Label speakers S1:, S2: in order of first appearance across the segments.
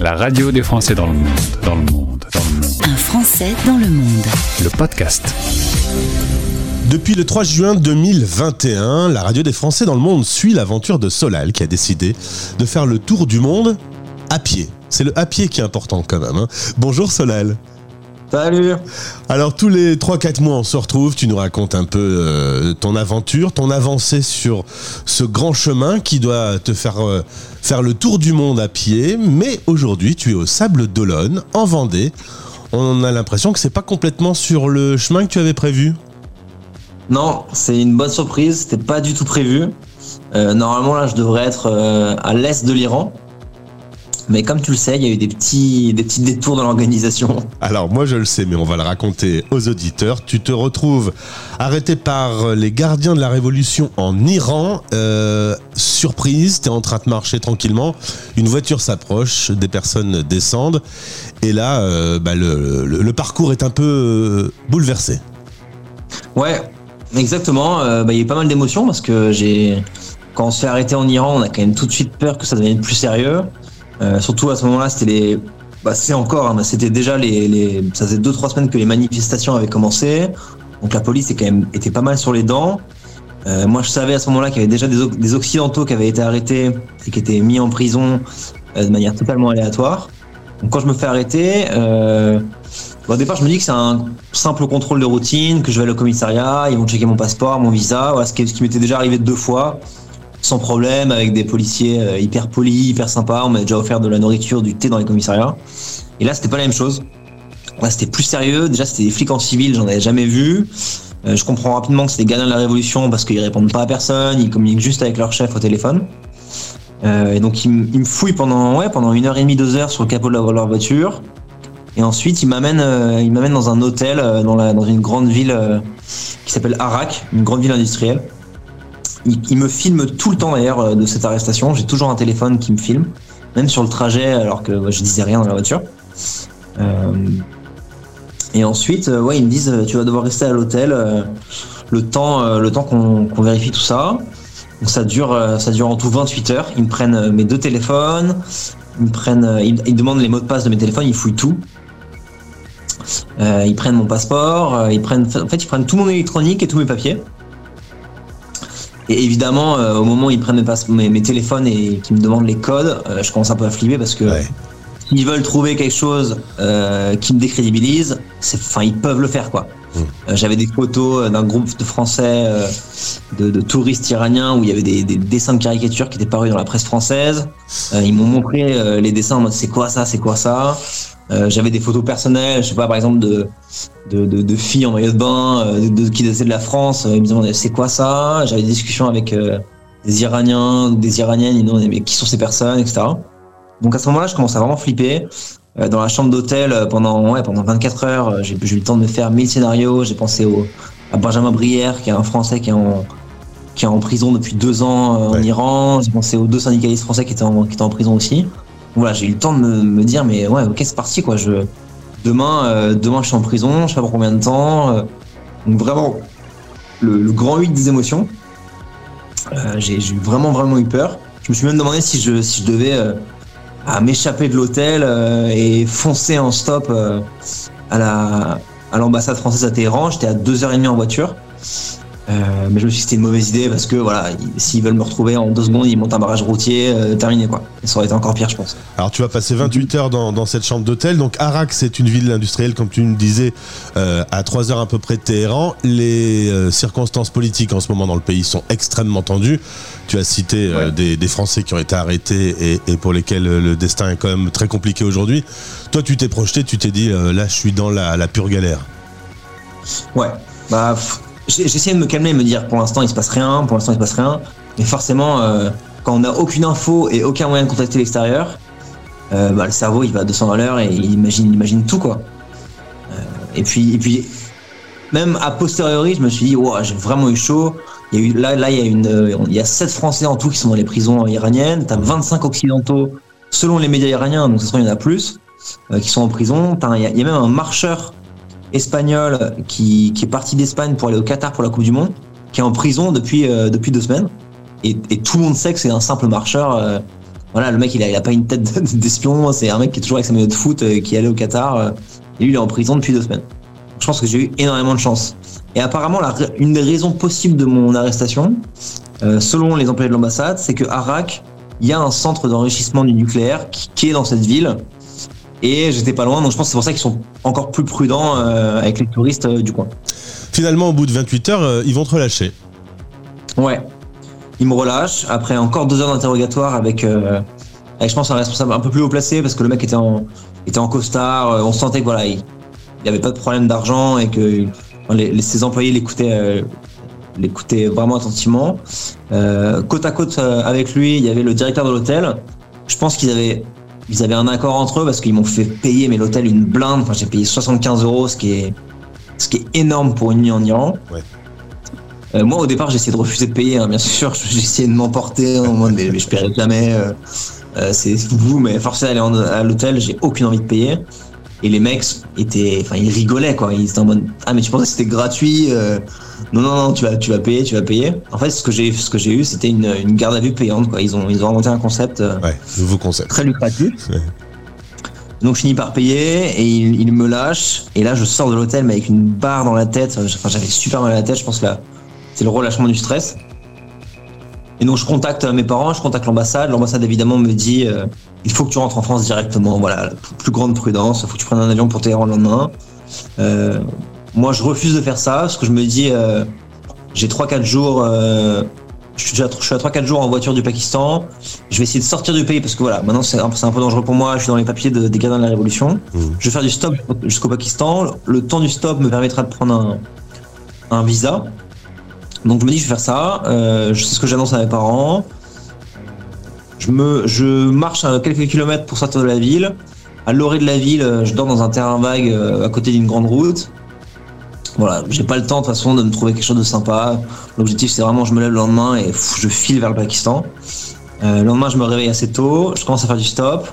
S1: La radio des Français dans le monde, dans le monde, dans le monde.
S2: Un Français dans le monde.
S1: Le podcast.
S3: Depuis le 3 juin 2021, la radio des Français dans le monde suit l'aventure de Solal qui a décidé de faire le tour du monde à pied. C'est le à pied qui est important quand même. hein. Bonjour Solal.
S4: Salut
S3: Alors tous les 3-4 mois on se retrouve, tu nous racontes un peu euh, ton aventure, ton avancée sur ce grand chemin qui doit te faire euh, faire le tour du monde à pied, mais aujourd'hui tu es au Sable d'Olonne, en Vendée. On a l'impression que c'est pas complètement sur le chemin que tu avais prévu.
S4: Non, c'est une bonne surprise, c'était pas du tout prévu. Euh, normalement là je devrais être à l'est de l'Iran. Mais comme tu le sais, il y a eu des petits, des petits détours dans l'organisation.
S3: Alors moi je le sais, mais on va le raconter aux auditeurs. Tu te retrouves arrêté par les gardiens de la révolution en Iran. Euh, surprise, tu es en train de marcher tranquillement. Une voiture s'approche, des personnes descendent. Et là, euh, bah, le, le- le parcours est un peu euh, bouleversé.
S4: Ouais, exactement. Euh, bah, il y a eu pas mal d'émotions parce que j'ai, quand on se fait arrêter en Iran, on a quand même tout de suite peur que ça devienne plus sérieux. Euh, surtout à ce moment-là, c'était les, bah, encore, hein, c'était déjà les, les, ça faisait deux trois semaines que les manifestations avaient commencé. Donc la police est quand même était pas mal sur les dents. Euh, moi, je savais à ce moment-là qu'il y avait déjà des, Oc- des occidentaux qui avaient été arrêtés et qui étaient mis en prison euh, de manière totalement aléatoire. Donc quand je me fais arrêter, au départ, je me dis que c'est un simple contrôle de routine, que je vais aller au commissariat, ils vont checker mon passeport, mon visa, voilà, ce qui m'était déjà arrivé deux fois, sans problème, avec des policiers euh, hyper polis, hyper sympas. On m'a déjà offert de la nourriture, du thé dans les commissariats. Et là, c'était pas la même chose. Là, c'était plus sérieux. Déjà, c'était des flics en civil, j'en avais jamais vu. Euh, je comprends rapidement que c'est des gardiens de la Révolution parce qu'ils répondent pas à personne, ils communiquent juste avec leur chef au téléphone. Euh, et donc, ils, ils me fouillent pendant, ouais, pendant une heure et demie, deux heures sur le capot de leur- voiture. Et ensuite, il m'amène, euh, il m'amène dans un hôtel dans, dans une grande ville qui s'appelle Arak, une grande ville industrielle. Il, me filme tout le temps d'ailleurs euh, de cette arrestation. J'ai toujours un téléphone qui me filme, même sur le trajet, alors que je disais rien dans la voiture. Euh, et ensuite, euh, ouais, ils me disent, tu vas devoir rester à l'hôtel le temps, le temps qu'on vérifie tout ça. Donc ça dure, ça dure en tout 28 heures. Ils me prennent mes deux téléphones, ils me prennent, ils, demandent les mots de passe de mes téléphones, ils fouillent tout. Ils prennent mon passeport, ils prennent, en fait, ils prennent tout mon électronique et tous mes papiers. Et évidemment, euh, au moment où ils prennent mes, passe- mes, mes téléphones et qu'ils me demandent les codes, euh, je commence un peu à flipper parce que
S3: Ouais.
S4: s'ils veulent trouver quelque chose euh, qui me décrédibilise, c'est, enfin, ils peuvent le faire quoi.
S3: Mm.
S4: Euh, J'avais des photos euh, d'un groupe de Français, de, de touristes iraniens où il y avait des, des dessins de caricatures qui étaient parus dans la presse française. Ils m'ont montré les dessins en mode c'est quoi ça, c'est quoi ça? Euh, J'avais des photos personnelles, je sais pas, par exemple de de, de, de filles en maillot de bain euh, de, de- qui étaient de la France. Euh, Ils me demandaient c'est quoi ça? J'avais des discussions avec euh, des Iraniens, des Iraniennes. Ils me demandaient mais qui sont ces personnes, etc. Donc à ce moment-là, je commence à vraiment flipper. Euh, dans la chambre d'hôtel pendant ouais, pendant 24 heures, j'ai eu le temps de me faire 1000 scénarios. J'ai pensé au, à Benjamin Brière, qui est un Français qui est en qui est en prison depuis deux ans euh, en
S3: Ouais.
S4: Iran. J'ai pensé aux deux syndicalistes français qui étaient en, qui étaient en prison aussi. Voilà, j'ai eu le temps de me, me dire, mais ouais, ok, c'est parti, quoi. Je, demain, euh, demain, je suis en prison, je sais pas pour combien de temps. euh, donc vraiment, le, grand 8 des émotions. Euh, j'ai j'ai vraiment, vraiment eu peur. Je me suis même demandé si je, si je devais m'échapper de l'hôtel et foncer en stop à la à l'ambassade française à Téhéran. J'étais à 2h30 en voiture. Euh, mais je me suis dit que c'était une mauvaise idée parce que voilà, ils- s'ils veulent me retrouver en deux secondes, ils montent un barrage routier, euh, terminé quoi. Et ça aurait été encore pire, je pense.
S3: Alors tu vas passer 28 heures dans, dans cette chambre d'hôtel. Donc Arak, c'est une ville industrielle, comme tu me disais, euh, à 3 heures à peu près de Téhéran. Les euh, circonstances politiques en ce moment dans le pays sont extrêmement tendues. Tu as cité euh,
S4: Ouais.
S3: des, des Français qui ont été arrêtés et, et pour lesquels le destin est quand même très compliqué aujourd'hui. Toi, tu t'es projeté, tu t'es dit, euh, là, je suis dans la, la pure galère.
S4: Ouais, bah essayé de me calmer et me dire pour l'instant il se passe rien, pour l'instant il se passe rien. Mais forcément, euh, quand on n'a aucune info et aucun moyen de contacter l'extérieur, euh, bah, le cerveau il va à 200 à l'heure et il imagine, tout quoi. Euh, et puis, et puis même a posteriori, je me suis dit, wow, j'ai vraiment eu chaud. Il y a eu, là, là, il y a une, il y a 7 Français en tout qui sont dans les prisons iraniennes. T'as 25 Occidentaux, selon les médias iraniens, donc ce sera il y en a plus, qui sont en prison. Il y a même un marcheur espagnol qui, est parti d'Espagne pour aller au Qatar pour la Coupe du Monde, qui est en prison depuis, euh, depuis deux semaines. Et, tout le monde sait que c'est un simple marcheur. euh, voilà, le mec, il a, pas une tête d'espion. C'est un mec qui est toujours avec sa maillot de foot, euh, qui est allé au Qatar. euh, et lui, il est en prison depuis deux semaines. Je pense que j'ai eu énormément de chance. Et apparemment, une des raisons possibles de mon arrestation, selon les employés de l'ambassade, c'est que Arak, il y a un centre d'enrichissement du nucléaire qui est dans cette ville. Et j'étais pas loin, donc je pense que c'est pour ça qu'ils sont encore plus prudents euh, avec les touristes euh, du coin.
S3: Finalement, au bout de 28 heures, euh, ils vont te relâcher.
S4: Ouais. Il me relâche après encore deux heures d'interrogatoire avec, euh, avec, je pense, un responsable un peu plus haut placé parce que le mec était en, était en costard. On sentait que voilà, il n'y avait pas de problème d'argent et que les, ses employés l'écoutaient, euh, l'écoutaient vraiment attentivement. Euh, côte à côte avec lui, il y avait le directeur de l'hôtel. Je pense qu'ils avaient, ils avaient un accord entre eux parce qu'ils m'ont fait payer mais l'hôtel une blinde. Enfin, j'ai payé 75 euros, ce qui est, ce qui est énorme pour une nuit en Iran.
S3: Ouais.
S4: Euh, moi, au départ, j'ai essayé de refuser de payer, hein, bien sûr. J'ai essayé de m'emporter en mode, mais, mais je paierai jamais. euh, euh, c'est vous, mais forcé d'aller à l'hôtel, j'ai aucune envie de payer. Et les mecs étaient, enfin, ils rigolaient, quoi. Ils étaient en mode, ah, mais tu pensais que c'était gratuit euh, Non, non, non, tu vas, tu vas payer, tu vas payer. En fait, ce que j'ai, ce que j'ai eu, c'était une, une garde à vue payante, quoi. Ils ont, ils ont inventé un concept euh,
S3: Ouais, nouveau concept.
S4: très lucratif.
S3: Ouais.
S4: Donc je finis par payer et il, il me lâche. Et là, je sors de l'hôtel, mais avec une barre dans la tête. Enfin, j'avais super mal à la tête. Je pense que là, c'est le relâchement du stress. Et donc je contacte mes parents, je contacte l'ambassade. L'ambassade évidemment me dit euh, il faut que tu rentres en France directement. Voilà, plus- grande prudence. Il faut que tu prennes un avion pour Téhéran le lendemain. Euh, moi, je refuse de faire ça parce que je me dis euh, j'ai 3-4 jours. euh, je suis déjà- je suis à 3-4 jours en voiture du Pakistan. Je vais essayer de sortir du pays parce que voilà, maintenant c'est un, peu dangereux pour moi. Je suis dans les papiers de- des gardiens de la Révolution.
S3: Mhm.
S4: Je vais faire du stop jusqu'au Pakistan. Le temps du stop me permettra de prendre un, un visa. Donc je me dis je vais faire ça. Euh, je sais ce que j'annonce à mes parents. Je me, je marche quelques kilomètres pour sortir de la ville. À l'orée de la ville, euh, je dors dans un terrain vague euh, à côté d'une grande route. Voilà, j'ai pas le temps de toute façon de me trouver quelque chose de sympa. L'objectif c'est vraiment je me lève le lendemain et je file vers le Pakistan. Le lendemain je me réveille assez tôt, je commence à faire du stop.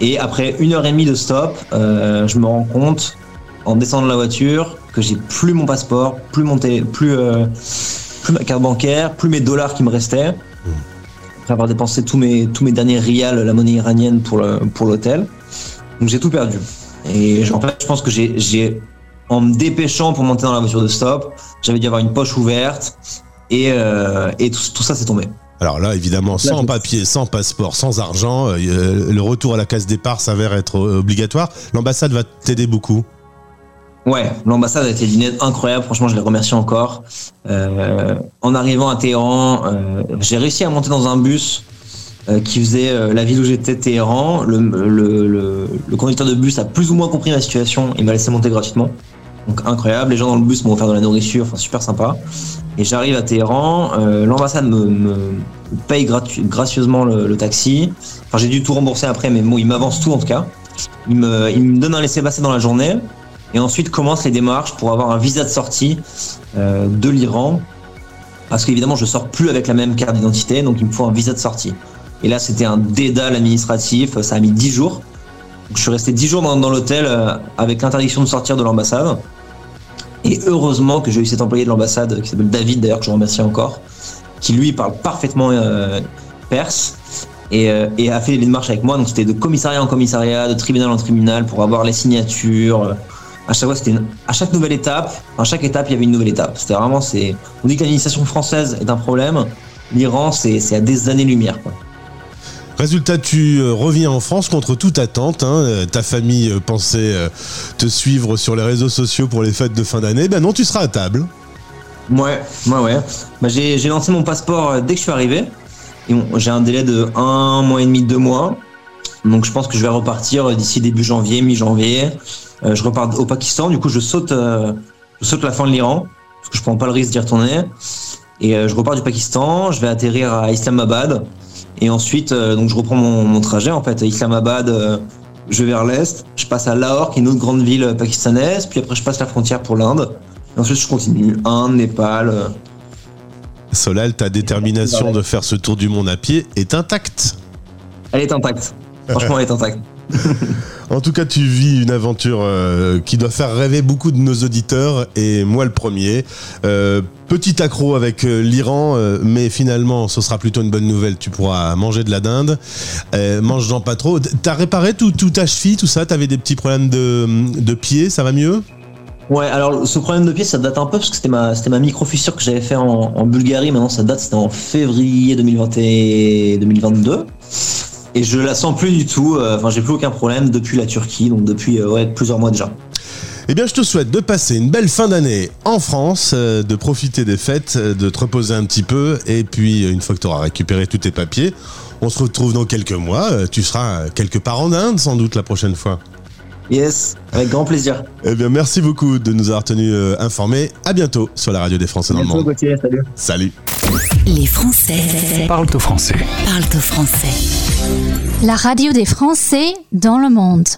S4: Et après une heure et demie de stop, je me rends compte en descendant de la voiture que j'ai plus mon passeport, plus mon télé, plus, euh, plus ma carte bancaire, plus mes dollars qui me restaient. Après avoir dépensé tous mes, tous mes derniers rials, la monnaie iranienne pour le- pour l'hôtel. Donc j'ai tout perdu. Et en fait, je pense que j'ai, en me dépêchant pour monter dans la voiture de stop, j'avais dû avoir une poche ouverte et, euh, et tout, tout ça s'est tombé.
S3: Alors là, évidemment, sans papier, sans passeport, sans argent, euh, le retour à la case départ s'avère être obligatoire. L'ambassade va t'aider beaucoup.
S4: Ouais, l'ambassade a été d'une aide incroyable. Franchement, je les remercie encore. Euh, en arrivant à Téhéran, euh, j'ai réussi à monter dans un bus euh, qui faisait euh, la ville où j'étais, Téhéran. Le, le, le, le conducteur de bus a plus ou moins compris ma situation. Il m'a laissé monter gratuitement. Donc incroyable. Les gens dans le bus m'ont offert de la nourriture. Enfin, super sympa. Et j'arrive à Téhéran. euh, L'ambassade me, me paye gracieusement le, le taxi. Enfin, j'ai dû tout rembourser après, mais bon, il m'avance tout en tout cas. Il me, il me donne un laissez-passer dans la journée. Et ensuite commencent les démarches pour avoir un visa de sortie euh, de l'Iran. Parce qu'évidemment, je sors plus avec la même carte d'identité, donc il me faut un visa de sortie. Et là, c'était un dédale administratif, ça a mis 10 jours. Je suis resté 10 jours dans, l'hôtel euh, avec l'interdiction de sortir de l'ambassade. Et heureusement que j'ai eu cet employé de l'ambassade, qui s'appelle David d'ailleurs, que je remercie encore, qui lui parle parfaitement euh, perse et, et a fait les démarches avec moi. Donc c'était de commissariat en commissariat, de tribunal en tribunal pour avoir les signatures. À chaque fois, c'était une- à chaque nouvelle étape, à chaque étape, il y avait une nouvelle étape. C'était vraiment, c'est, on dit que l'administration française est un problème. L'Iran, c'est, c'est à des années-lumière. quoi.
S3: Résultat, tu euh, reviens en France contre toute attente. hein. Euh, Ta famille euh, pensait te suivre sur les réseaux sociaux pour les fêtes de fin d'année. Ben non, tu seras à table.
S4: Ouais, ouais, ouais. Bah, j'ai, j'ai lancé mon passeport dès que je suis arrivé. Et bon, j'ai un délai de un mois et demi, deux mois. Donc je pense que je vais repartir d'ici début janvier, mi-janvier. Euh, je repars au Pakistan. Du coup, je saute, euh, je saute la fin de l'Iran parce que je prends pas le risque d'y retourner. Et euh, je repars du Pakistan. Je vais atterrir à Islamabad. Et ensuite, donc je reprends mon, mon trajet en fait. À Islamabad, je vais vers l'est. Je passe à Lahore, qui est une autre grande ville pakistanaise. Puis après, je passe la frontière pour l'Inde. Et ensuite, je continue. Inde, Népal.
S3: Solal, ta détermination de faire ce tour du monde à pied est intacte.
S4: Elle est intacte. Franchement, elle est intacte.
S3: En tout cas, tu vis une aventure euh, qui doit faire rêver beaucoup de nos auditeurs et moi le premier. Euh, petit accro avec euh, l'Iran, mais finalement, ce sera plutôt une bonne nouvelle. Tu pourras manger de la dinde. Euh, mange-en pas trop. T'as réparé tout, tout ta cheville, tout ça? T'avais des petits problèmes de, pied, ça va mieux?
S4: Ouais, alors ce problème de pied, ça date un peu parce que c'était ma, c'était ma micro-fissure que j'avais fait en, en Bulgarie. Maintenant, ça date, c'était en février 2020 et 2022. Et je la sens plus du tout. euh, Enfin, j'ai plus aucun problème depuis la Turquie, donc depuis euh, plusieurs mois déjà.
S3: Eh bien, je te souhaite de passer une belle fin d'année en France, euh, de profiter des fêtes, de te reposer un petit peu, et puis une fois que tu auras récupéré tous tes papiers, on se retrouve dans quelques mois. Tu seras quelque part en Inde, sans doute, la prochaine fois.
S4: Yes, avec grand plaisir.
S3: Eh bien, merci beaucoup de nous avoir tenus euh, informés. À bientôt sur la radio des Français dans le monde.
S4: Gauthier, salut.
S3: Salut.
S2: Les Français
S1: Parle au français.
S2: parlent au français.
S5: La radio des Français dans le monde.